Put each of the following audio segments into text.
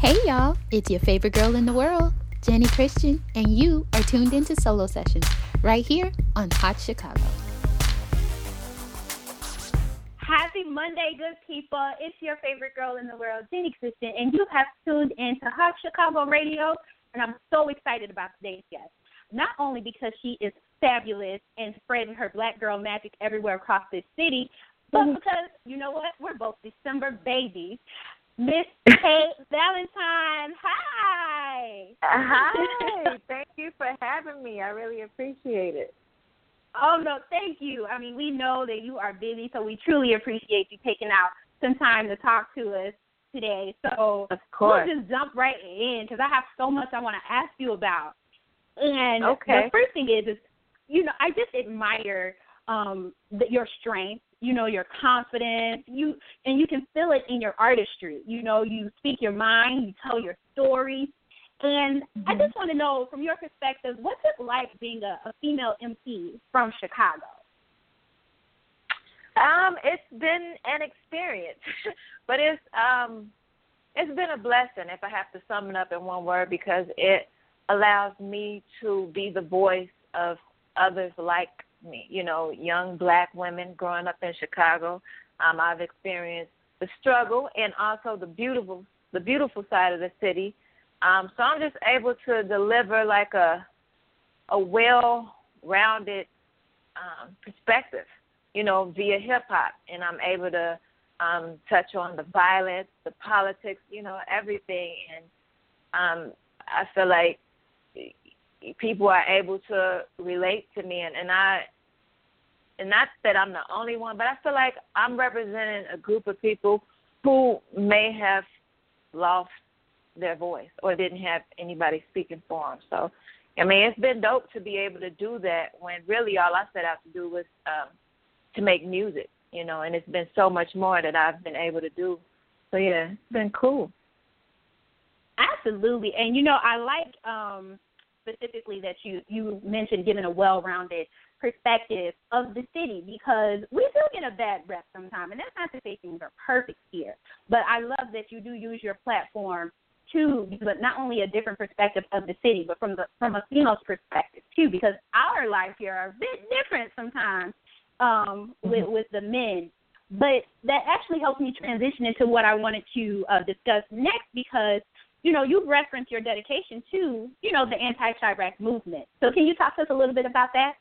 Hey y'all, it's your favorite girl in the world, Jenny Christian, and you are tuned into Solo Sessions right here on Haute Chicago. Happy Monday, good people. It's your favorite girl in the world, Jenny Christian, and you have tuned into Haute Chicago Radio, and I'm so excited about today's guest. Not only because she is fabulous and spreading her black girl magic everywhere across this city, but mm-hmm. because, you know what, we're both December babies. Miss K Valentine, hi. Hi. Thank you for having me. I really appreciate it. Oh no, thank you. I mean, we know that you are busy, so we truly appreciate you taking out some time to talk to us today. So of course. we'll just jump right in because I have so much I want to ask you about. And okay. the first thing is, is you know, I just admire um the, your strength you know your confidence you and you can feel it in your artistry you know you speak your mind you tell your stories and mm-hmm. i just want to know from your perspective what's it like being a, a female mc from chicago um it's been an experience but it's um it's been a blessing if i have to sum it up in one word because it allows me to be the voice of others like. You know, young black women growing up in Chicago. Um, I've experienced the struggle and also the beautiful the beautiful side of the city. Um, so I'm just able to deliver like a a well rounded um, perspective, you know, via hip hop, and I'm able to um, touch on the violence, the politics, you know, everything, and um, I feel like people are able to relate to me and, and I and not that I'm the only one, but I feel like I'm representing a group of people who may have lost their voice or didn't have anybody speaking for them. So, I mean, it's been dope to be able to do that when really all I set out to do was um, to make music, you know, and it's been so much more that I've been able to do. So yeah, it's been cool. Absolutely, and you know, I like um specifically that you you mentioned giving a well-rounded perspective of the city because we do get a bad rep sometimes, and that's not to say things are perfect here, but I love that you do use your platform to but not only a different perspective of the city, but from the from a female's perspective too, because our lives here are a bit different sometimes um, with with the men. But that actually helps me transition into what I wanted to uh, discuss next because you know, you've referenced your dedication to, you know, the anti-Chiraq movement. So can you talk to us a little bit about that?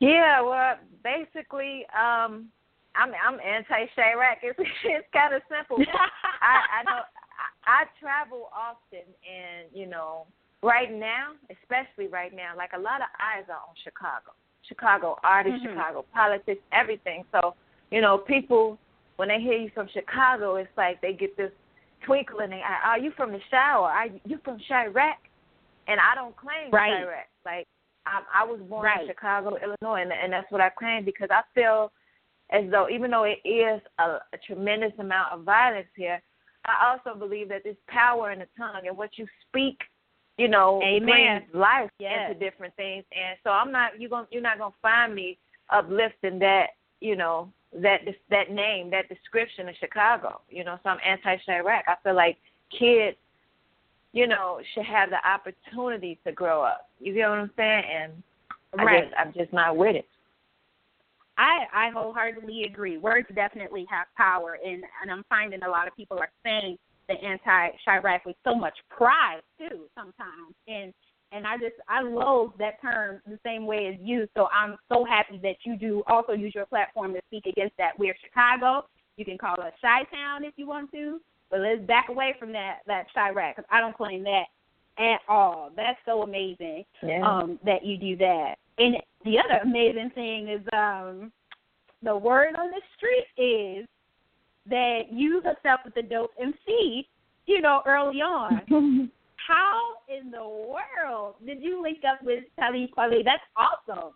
Yeah, well, basically, um, I'm I'm anti-Chiraq. It's it's kind of simple. I I know I, I travel often, and you know, right now, especially right now, like a lot of eyes are on Chicago, Chicago artists, mm-hmm. Chicago politics, everything. So, you know, people when they hear you from Chicago, it's like they get this twinkle in their eye. Are you from the shower? Are you from Chiraq? And I don't claim right. Chiraq. Like I, I was born right. in Chicago, Illinois, and, and that's what I claim because I feel as though even though it is a, a tremendous amount of violence here, I also believe that there's power in the tongue and what you speak, you know, Amen. brings life yes. into different things. And so I'm not you going you're not gonna find me uplifting that, you know, that that name, that description of Chicago. You know, so I'm anti-Chiraq. I feel like kids, you know, should have the opportunity to grow up. You get what I'm saying? And right. I just, I'm just not with it. I I wholeheartedly agree. Words definitely have power, and and I'm finding a lot of people are saying the anti-Chiraq with so much pride too sometimes, and and I just I loathe that term the same way as you. So I'm so happy that you do also use your platform to speak against that. We're Chicago. You can call us Chi Town if you want to, but let's back away from that that Chiraq because I don't claim that at all. That's so amazing yeah. um, that you do that. And the other amazing thing is um, the word on the street is that you hooked up with the dope MC, you know, early on. how in the world did you link up with Talib Kweli? That's awesome.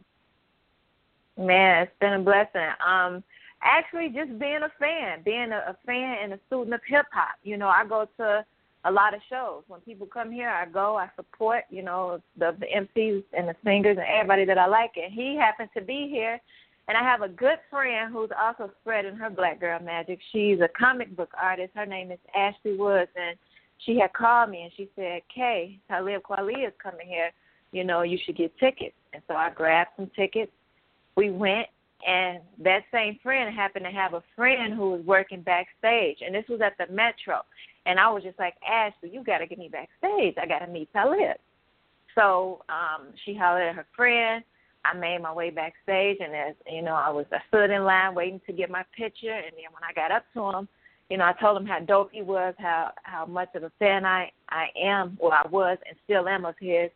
Man, it's been a blessing. Um, actually, just being a fan, being a, a fan and a student of hip hop. You know, I go to a lot of shows. When people come here, I go, I support, you know, the the MCs and the singers and everybody that I like. And he happened to be here, And I have a good friend who's also spreading her black girl magic. She's a comic book artist. Her name is Ashley Woods, and she had called me and she said, "Kay, Talib Kweli is coming here. You know, you should get tickets." And so I grabbed some tickets. We went, and that same friend happened to have a friend who was working backstage, and this was at the Metro. And I was just like, Ashley, you got to get me backstage. I got to meet Talib. So um, she hollered at her friend. I made my way backstage, and as you know, I was I stood in line waiting to get my picture. And then when I got up to him, you know, I told him how dope he was, how how much of a fan I I am, or I was, and still am of his.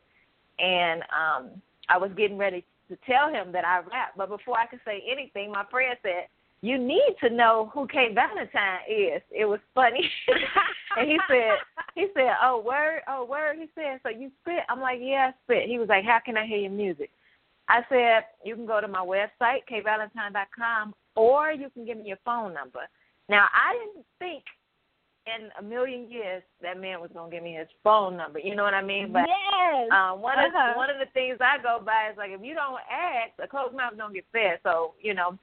And um, I was getting ready to tell him that I rap, but before I could say anything, my friend said, "You need to know who K Valentine is." It was funny, and he said, "He said, oh word, oh word." He said, "So you spit?" I'm like, "Yeah, I spit." He was like, "How can I hear your music?" I said, "You can go to my website, kvalentine.com, or you can give me your phone number." Now, I didn't think in a million years that man was gonna give me his phone number. You know what I mean? But yes. um, one uh-huh. of one of the things I go by is like if you don't ask, a closed mouth don't get fed. So you know,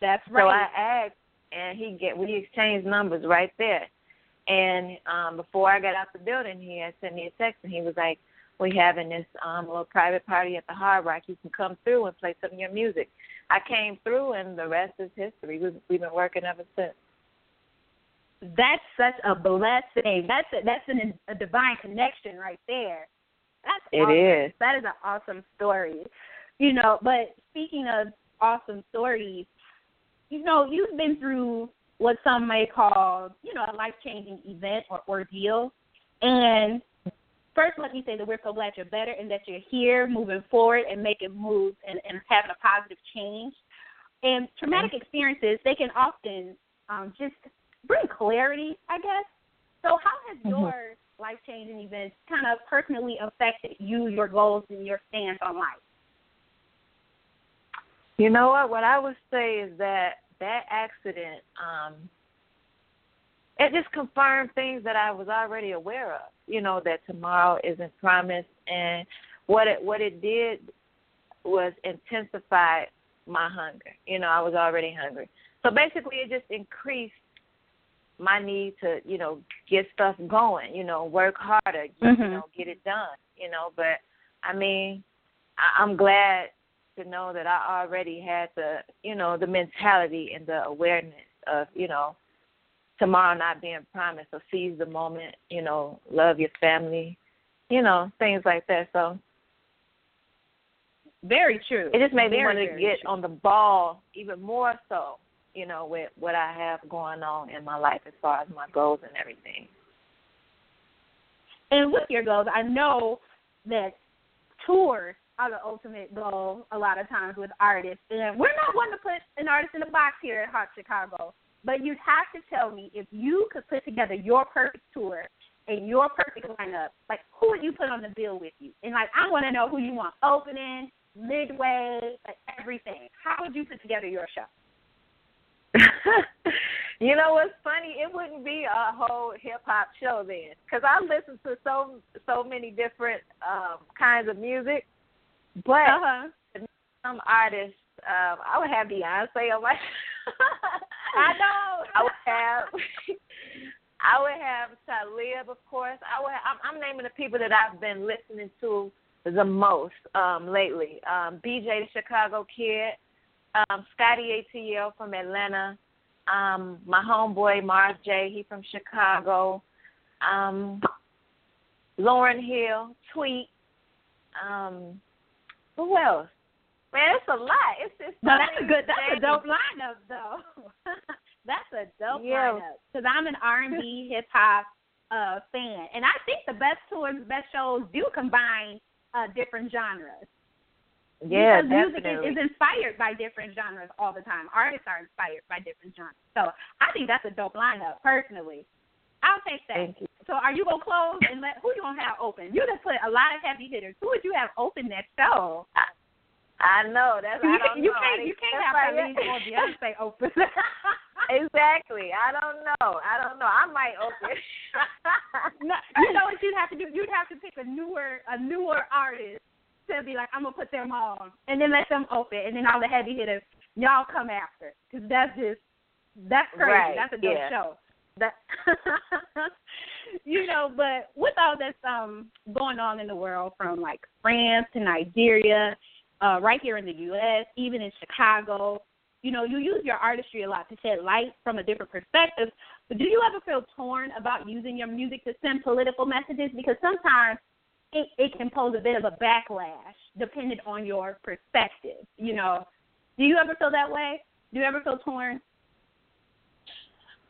that's right. so. I asked, and he get we exchanged numbers right there. And um, before I got out the building, he had sent me a text, and he was like, "We having this um, little private party at the Hard Rock. You can come through and play some of your music." I came through, and the rest is history. We've, we've been working ever since that's such a blessing. That's a, that's an, a divine connection right there. That's it awesome. is. That is an awesome story. You know, but speaking of awesome stories, you know, you've been through what some may call, you know, a life changing event or ordeal. And first let me say that we're so glad you're better and that you're here moving forward and making moves and, and having a positive change. And traumatic experiences, they can often um, just clarity, I guess. So, how has mm-hmm. your life changing events kind of personally affected you, your goals, and your stance on life? You know what? What I would say is that that accident, um, it just confirmed things that I was already aware of. You know that tomorrow isn't promised, and what it what it did was intensify my hunger. You know, I was already hungry. So basically, it just increased my need to, you know, get stuff going, you know, work harder, mm-hmm. you know, get it done, you know. But I mean, I, I'm glad to know that I already had the, you know, the mentality and the awareness of, you know, tomorrow not being promised. So seize the moment, you know, love your family, you know, things like that. So very true. It just made me want to get true. on the ball even more so you know, with what I have going on in my life as far as my goals and everything. And with your goals, I know that tours are the ultimate goal a lot of times with artists. And we're not one to put an artist in a box here at Haute Chicago, but you'd have to tell me if you could put together your perfect tour and your perfect lineup, like who would you put on the bill with you? And like I want to know who you want opening, midway, like everything. How would you put together your show? you know what's funny? It wouldn't be a whole hip hop show then, because I listen to so so many different um kinds of music. But uh-huh. some artists, um, I would have Beyonce on my. I know. I would have. I would have Talib, of course. I would. I'm, I'm naming the people that I've been listening to the most um lately. Um BJ the Chicago Kid um, Scotty ATL from Atlanta, um, my homeboy Mars J, he from Chicago, um, Lauryn Hill, Tweet, um, who else? Man, it's a lot. It's just no, that's a good. That's a dope lineup, though. that's a dope yeah. lineup. Because I'm an R&B hip hop uh fan, and I think the best tours, best shows do combine uh different genres. Yeah, because definitely. music is, is inspired by different genres all the time. Artists are inspired by different genres. So I think that's a dope lineup, personally. I'll take that. So are you gonna close and let who you gonna have open? You just put a lot of heavy hitters. Who would you have open that show? I, I know that's you, I don't you know. can't you can't have Talib or Beyonce open. exactly. I don't know. I don't know. I might open. no, you know what you'd have to do? You'd have to pick a newer a newer artist to be like, I'm gonna put them on, and then let them open, and then all the heavy hitters y'all come after because that's just that's crazy. Right, That's a dope yeah. show. That you know, but with all this um going on in the world, from like France to Nigeria, uh, right here in the U.S., even in Chicago, you know, you use your artistry a lot to shed light from a different perspective. But do you ever feel torn about using your music to send political messages? Because sometimes it, it can pose a bit of a backlash depending on your perspective. You know, do you ever feel that way? Do you ever feel torn?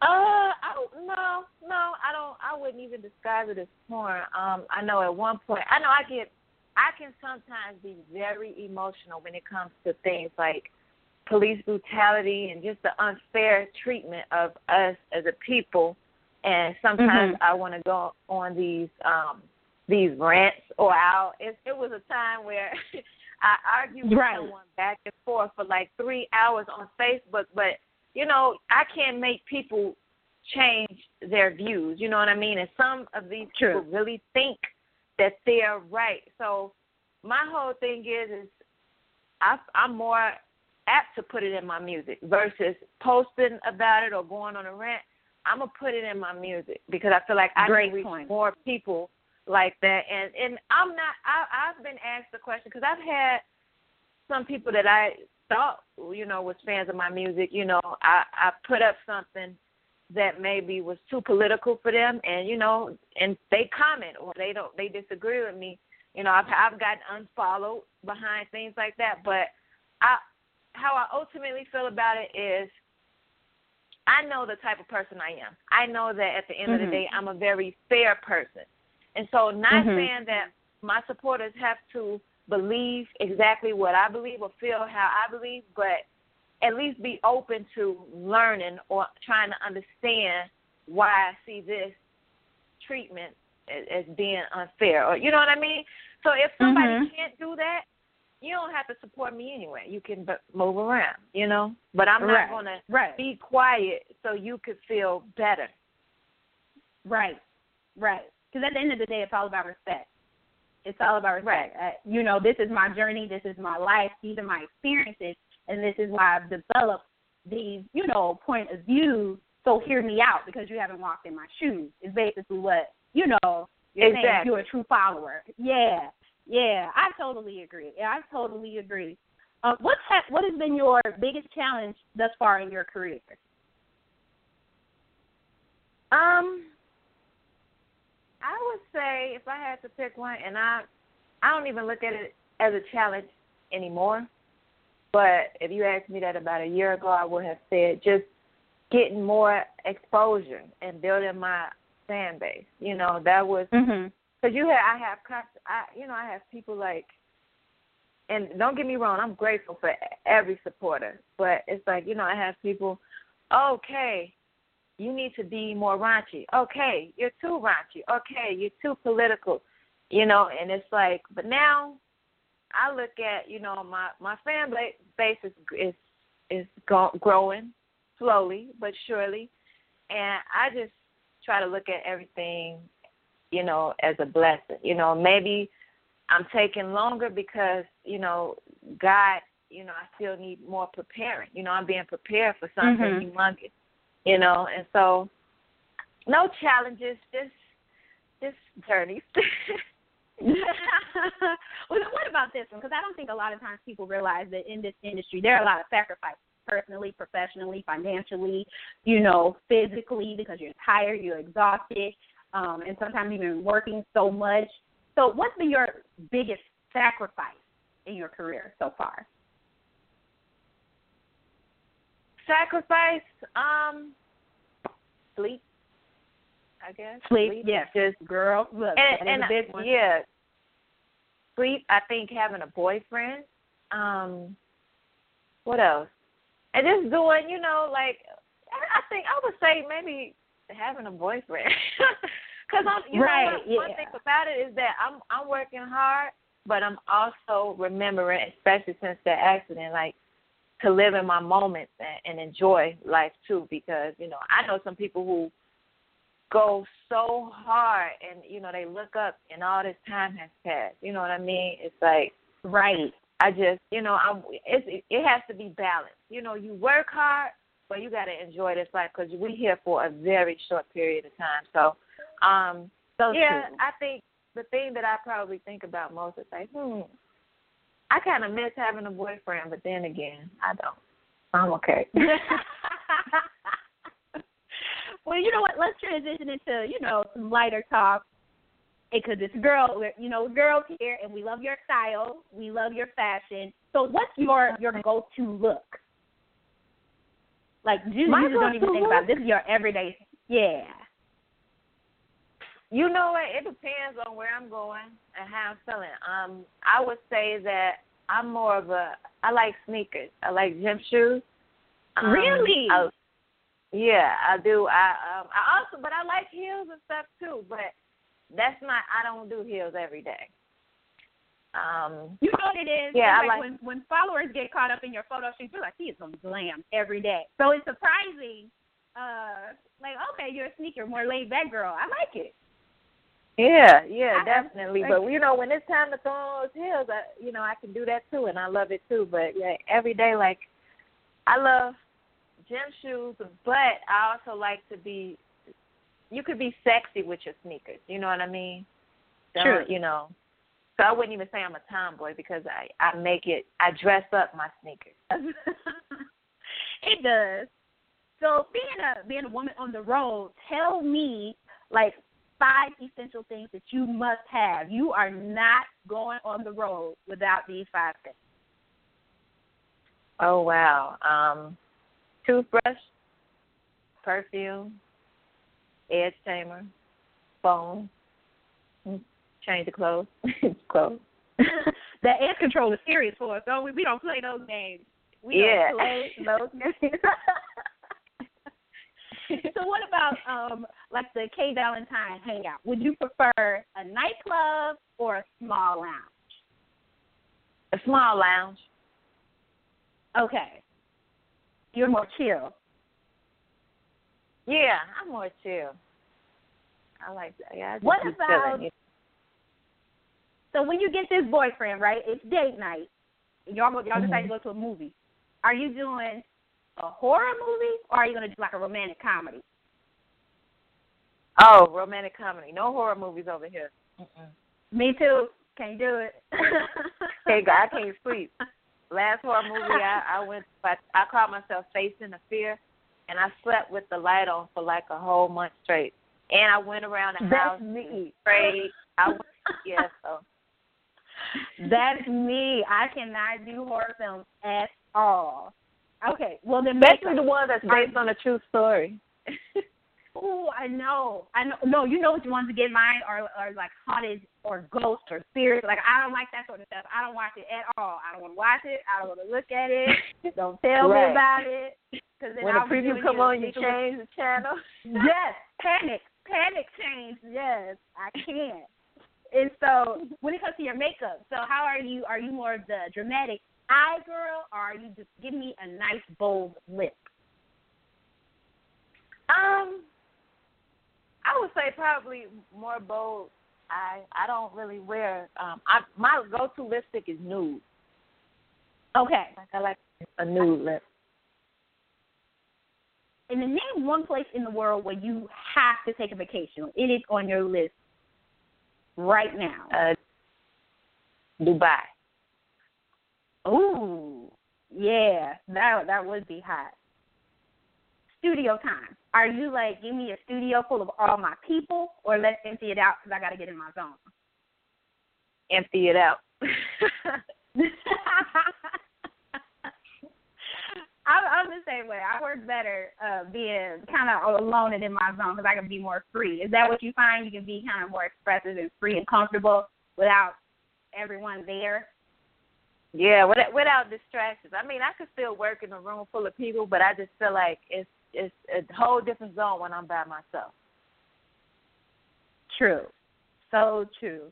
Uh, I don't- no, no, I don't. I wouldn't even describe it as porn. Um, I know at one point, I know I get, I can sometimes be very emotional when it comes to things like police brutality and just the unfair treatment of us as a people. And sometimes Mhm. I want to go on these um these rants or out. It, it was a time where I argued with Right. someone back and forth for like three hours on Facebook, but you know, I can't make people change their views. You know what I mean? And some of these True. people really think that they're right. So my whole thing is, is I, I'm more apt to put it in my music versus posting about it or going on a rant. I'm gonna put it in my music because I feel like I Great can reach point. more people like that. And and I'm not. I, I've been asked the question because I've had some people that I thought you know was fans of my music. You know, I I put up something that maybe was too political for them, and you know, and they comment or they don't they disagree with me. You know, I've I've gotten unfollowed behind things like that, but I how I ultimately feel about it is I know the type of person I am. I know that at the end of Mhm. the day I'm a very fair person. And so not Mhm. saying that my supporters have to believe exactly what I believe or feel how I believe, but at least be open to learning or trying to understand why I see this treatment as, as being unfair or you know what I mean? So if somebody Mhm. can't do that, you don't have to support me anyway. You can b- move around, you know. But I'm Right. not going to Right. be quiet so you could feel better. Right, right. Because at the end of the day, it's all about respect. It's all about respect. Uh, you know, this is my journey. This is my life. These are my experiences, and this is why I've developed these, you know, point of view. So hear me out because you haven't walked in my shoes. Is basically what you know. You're saying you're a true follower. Yeah, yeah. I totally agree. Yeah, I totally agree. Uh, what's ha- what has been your biggest challenge thus far in your career? Um, I would say if I had to pick one, and I, I don't even look at it as a challenge anymore. But if you asked me that about a year ago, I would have said just getting more exposure and building my fan base. You know, that was Mm-hmm. because you have I have I you know I have people like, and don't get me wrong, I'm grateful for every supporter, but it's like you know I have people, okay, you need to be more raunchy. Okay, you're too raunchy. Okay, you're too political. You know, and it's like, but now I look at you know my my fan base is is is growing slowly but surely, and I just try to look at everything, you know, as a blessing. You know, maybe I'm taking longer because you know God, you know, I still need more preparing. You know, I'm being prepared for something Mhm. humongous. You know, and so no challenges, just just journeys. well, what about this one? Because I don't think a lot of times people realize that in this industry there are a lot of sacrifices, personally, professionally, financially, you know, physically, because you're tired, you're exhausted, um, and sometimes even working so much. So, what's been your biggest sacrifice in your career so far? Sacrifice, um, sleep. I guess Sleep, yes. Just Girl, look, and, and a big one. yeah, sleep. I think having a boyfriend. Um, what else? And just doing, you know, like I think I would say maybe having a boyfriend. Because I'm, you Right, know, what, one thing about it is that I'm I'm working hard, but I'm also remembering, especially since that accident, like to live in my moments and, and enjoy life too. Because you know, I know some people who go so hard and you know they look up and all this time has passed. You know what I mean? It's like Right. I just, you know, I'm. It's, it has to be balanced. You know, you work hard, but you got to enjoy this life because we're here for a very short period of time. So, um, so yeah, true. I think the thing that I probably think about most is like, hmm, I kind of miss having a boyfriend, but then again, I don't. I'm okay. well, you know what? Let's transition into you know some lighter talk because it's girl, you know, girls here, and we love your style, we love your fashion. So, what's your your go to look? Like you, you just don't even think go-to about it. this is your everyday. Yeah. You know what? It depends on where I'm going and how I'm feeling. Um, I would say that I'm more of a. I like sneakers. I like gym shoes. Um, really? I, yeah, I do. I um, I also, but I like heels and stuff too. But that's not. I don't do heels every day. Um, you know what it is? Yeah, like, like when when followers get caught up in your photo shoots, you're like, he is on glam every day. So it's surprising. Uh, like okay, you're a sneaker, more laid back girl. I like it. Yeah, yeah, I- definitely. But you know, when it's time to throw on those heels, I you know I can do that too, and I love it too. But yeah, every day, like I love gym shoes, but I also like to be. You could be sexy with your sneakers. You know what I mean? So, True. You know, so I wouldn't even say I'm a tomboy because I I make it. I dress up my sneakers. it does. So being a being a woman on the road, tell me like five essential things that you must have. You are not going on the road without these five things. Oh wow. Um, toothbrush, perfume, edge tamer, phone, mm, change of clothes, clothes. the air control is serious for us, don't we? We don't play those games. We Yeah. don't play those games. so what about um like the K Valentine hangout? Would you prefer a nightclub or a small lounge? A small lounge. Okay. You're more chill. Yeah, I'm more chill. I like that. Yeah, What about- So when you get this boyfriend, right? It's date night. Y'all go, y'all decide to go to a movie. Are you doing a horror movie or are you gonna do like a romantic comedy? Oh, romantic comedy. No horror movies over here. Mm-mm. Me too. Can't do it. Hey, God, I can't sleep. Last horror movie I, I went, I, I caught myself facing the fear, and I slept with the light on for like a whole month straight. And I went around the house, That's me. prayed. I went, yeah, so That's me. I cannot do horror films at all. Okay, well then especially the one that's based on a true story. Oh, I know. I know. No, you know which ones to get mine are are like haunted or ghost or spirit. Like I don't like that sort of stuff. I don't watch it at all. I don't want to watch it. I don't want to look at it. Don't tell Right. me about it. Cause then when I'll be preview come on, you change the channel. Yes, panic, panic change. Yes, I can't. And so, when it comes to your makeup, so how are you? Are you more of the dramatic eye girl, or are you just give me a nice bold lip? Um, I would say probably more bold. I I don't really wear. Um, I my go-to lipstick is nude. Okay. Like I like a nude lip. And then name one place in the world where you have to take a vacation. It is on your list right now. Uh, Dubai. Ooh, yeah, that that would be hot. Studio time. Are you like, give me a studio full of all my people, or let's empty it out because I got to get in my zone? Empty it out. I'm, I'm the same way. I work better uh, being kind of alone and in my zone because I can be more free. Is that what you find? You can be kind of more expressive and free and comfortable without everyone there. Yeah, without, without distractions. I mean, I could still work in a room full of people, but I just feel like it's it's a whole different zone when I'm by myself. True. So true.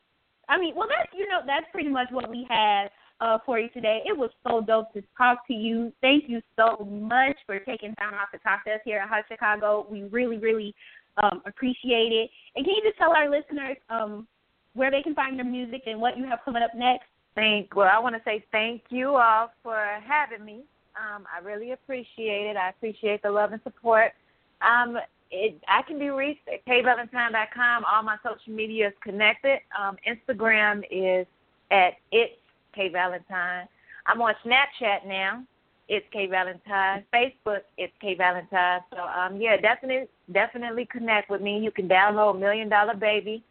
I mean, well, that's you know that's pretty much what we had uh, for you today. It was so dope to talk to you. Thank you so much for taking time out to talk to us here at Haute Chicago. We really, really um, appreciate it. And can you just tell our listeners um, where they can find your music and what you have coming up next? Thank. Well, I want to say thank you all for having me. Um, I really appreciate it. I appreciate the love and support. Um, it, I can be reached at kvalentine.com. All my social media is connected. Um, Instagram is at it's kvalentine. I'm on Snapchat now. It's K Valentine. Facebook, it's K Valentine. So um, yeah, definitely, definitely connect with me. You can download Million Dollar Baby.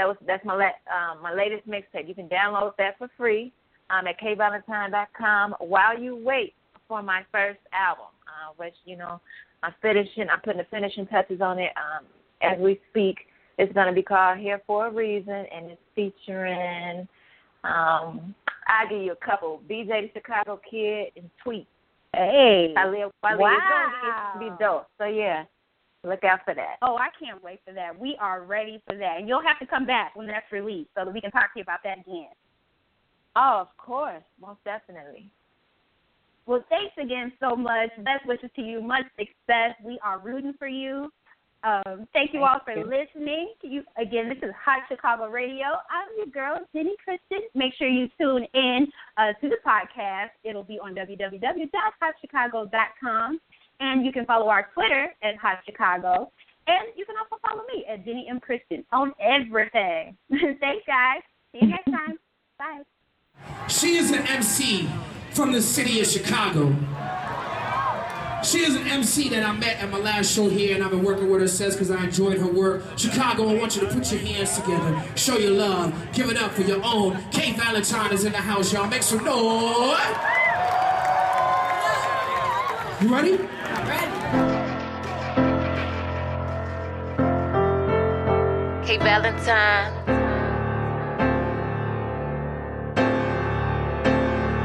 That was that's my la- um, my latest mixtape. You can download that for free um, at kvalentine.com while you wait for my first album, uh, which you know I'm finishing. I'm putting the finishing touches on it um, as we speak. It's going to be called Here for a Reason, and it's featuring. Um, I'll give you a couple. BJ the Chicago Kid and Tweet. Hey. I live. I live. wow. It's going to be dope. So yeah, look out for that. Oh, I can't wait for that. We are ready for that, and you'll have to come back when that's released so that we can talk to you about that again. Oh, of course, most definitely. Well, thanks again so much. Best wishes to you. Much success. We are rooting for you. Um, thank you Thank all for you. listening. You again. This is Haute Chicago Radio. I'm your girl, Jenny Christian. Make sure you tune in uh, to the podcast. It'll be on www.hautechicago.com, and you can follow our Twitter at Haute Chicago, and you can also follow me at Jenny M Christian on everything. Thanks, guys. See you next time. Bye. She is an MC from the city of Chicago. She is an MC that I met at my last show here, and I've been working with her since because I enjoyed her work. Chicago, I want you to put your hands together, show your love, give it up for your own. K Valentine is in the house, y'all. Make some noise. You ready? Hey Valentine.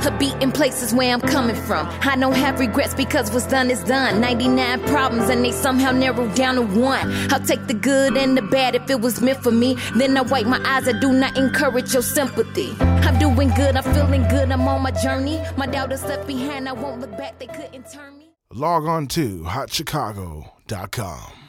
A beat in places where I'm coming from. I don't have regrets because what's done is done. 99 problems and they somehow narrow down to one. I'll take the good and the bad if it was meant for me. Then I wipe my eyes, I do not encourage your sympathy. I'm doing good, I'm feeling good, I'm on my journey. My doubters left behind, I won't look back, they couldn't turn me. Log on to hautechicago.com.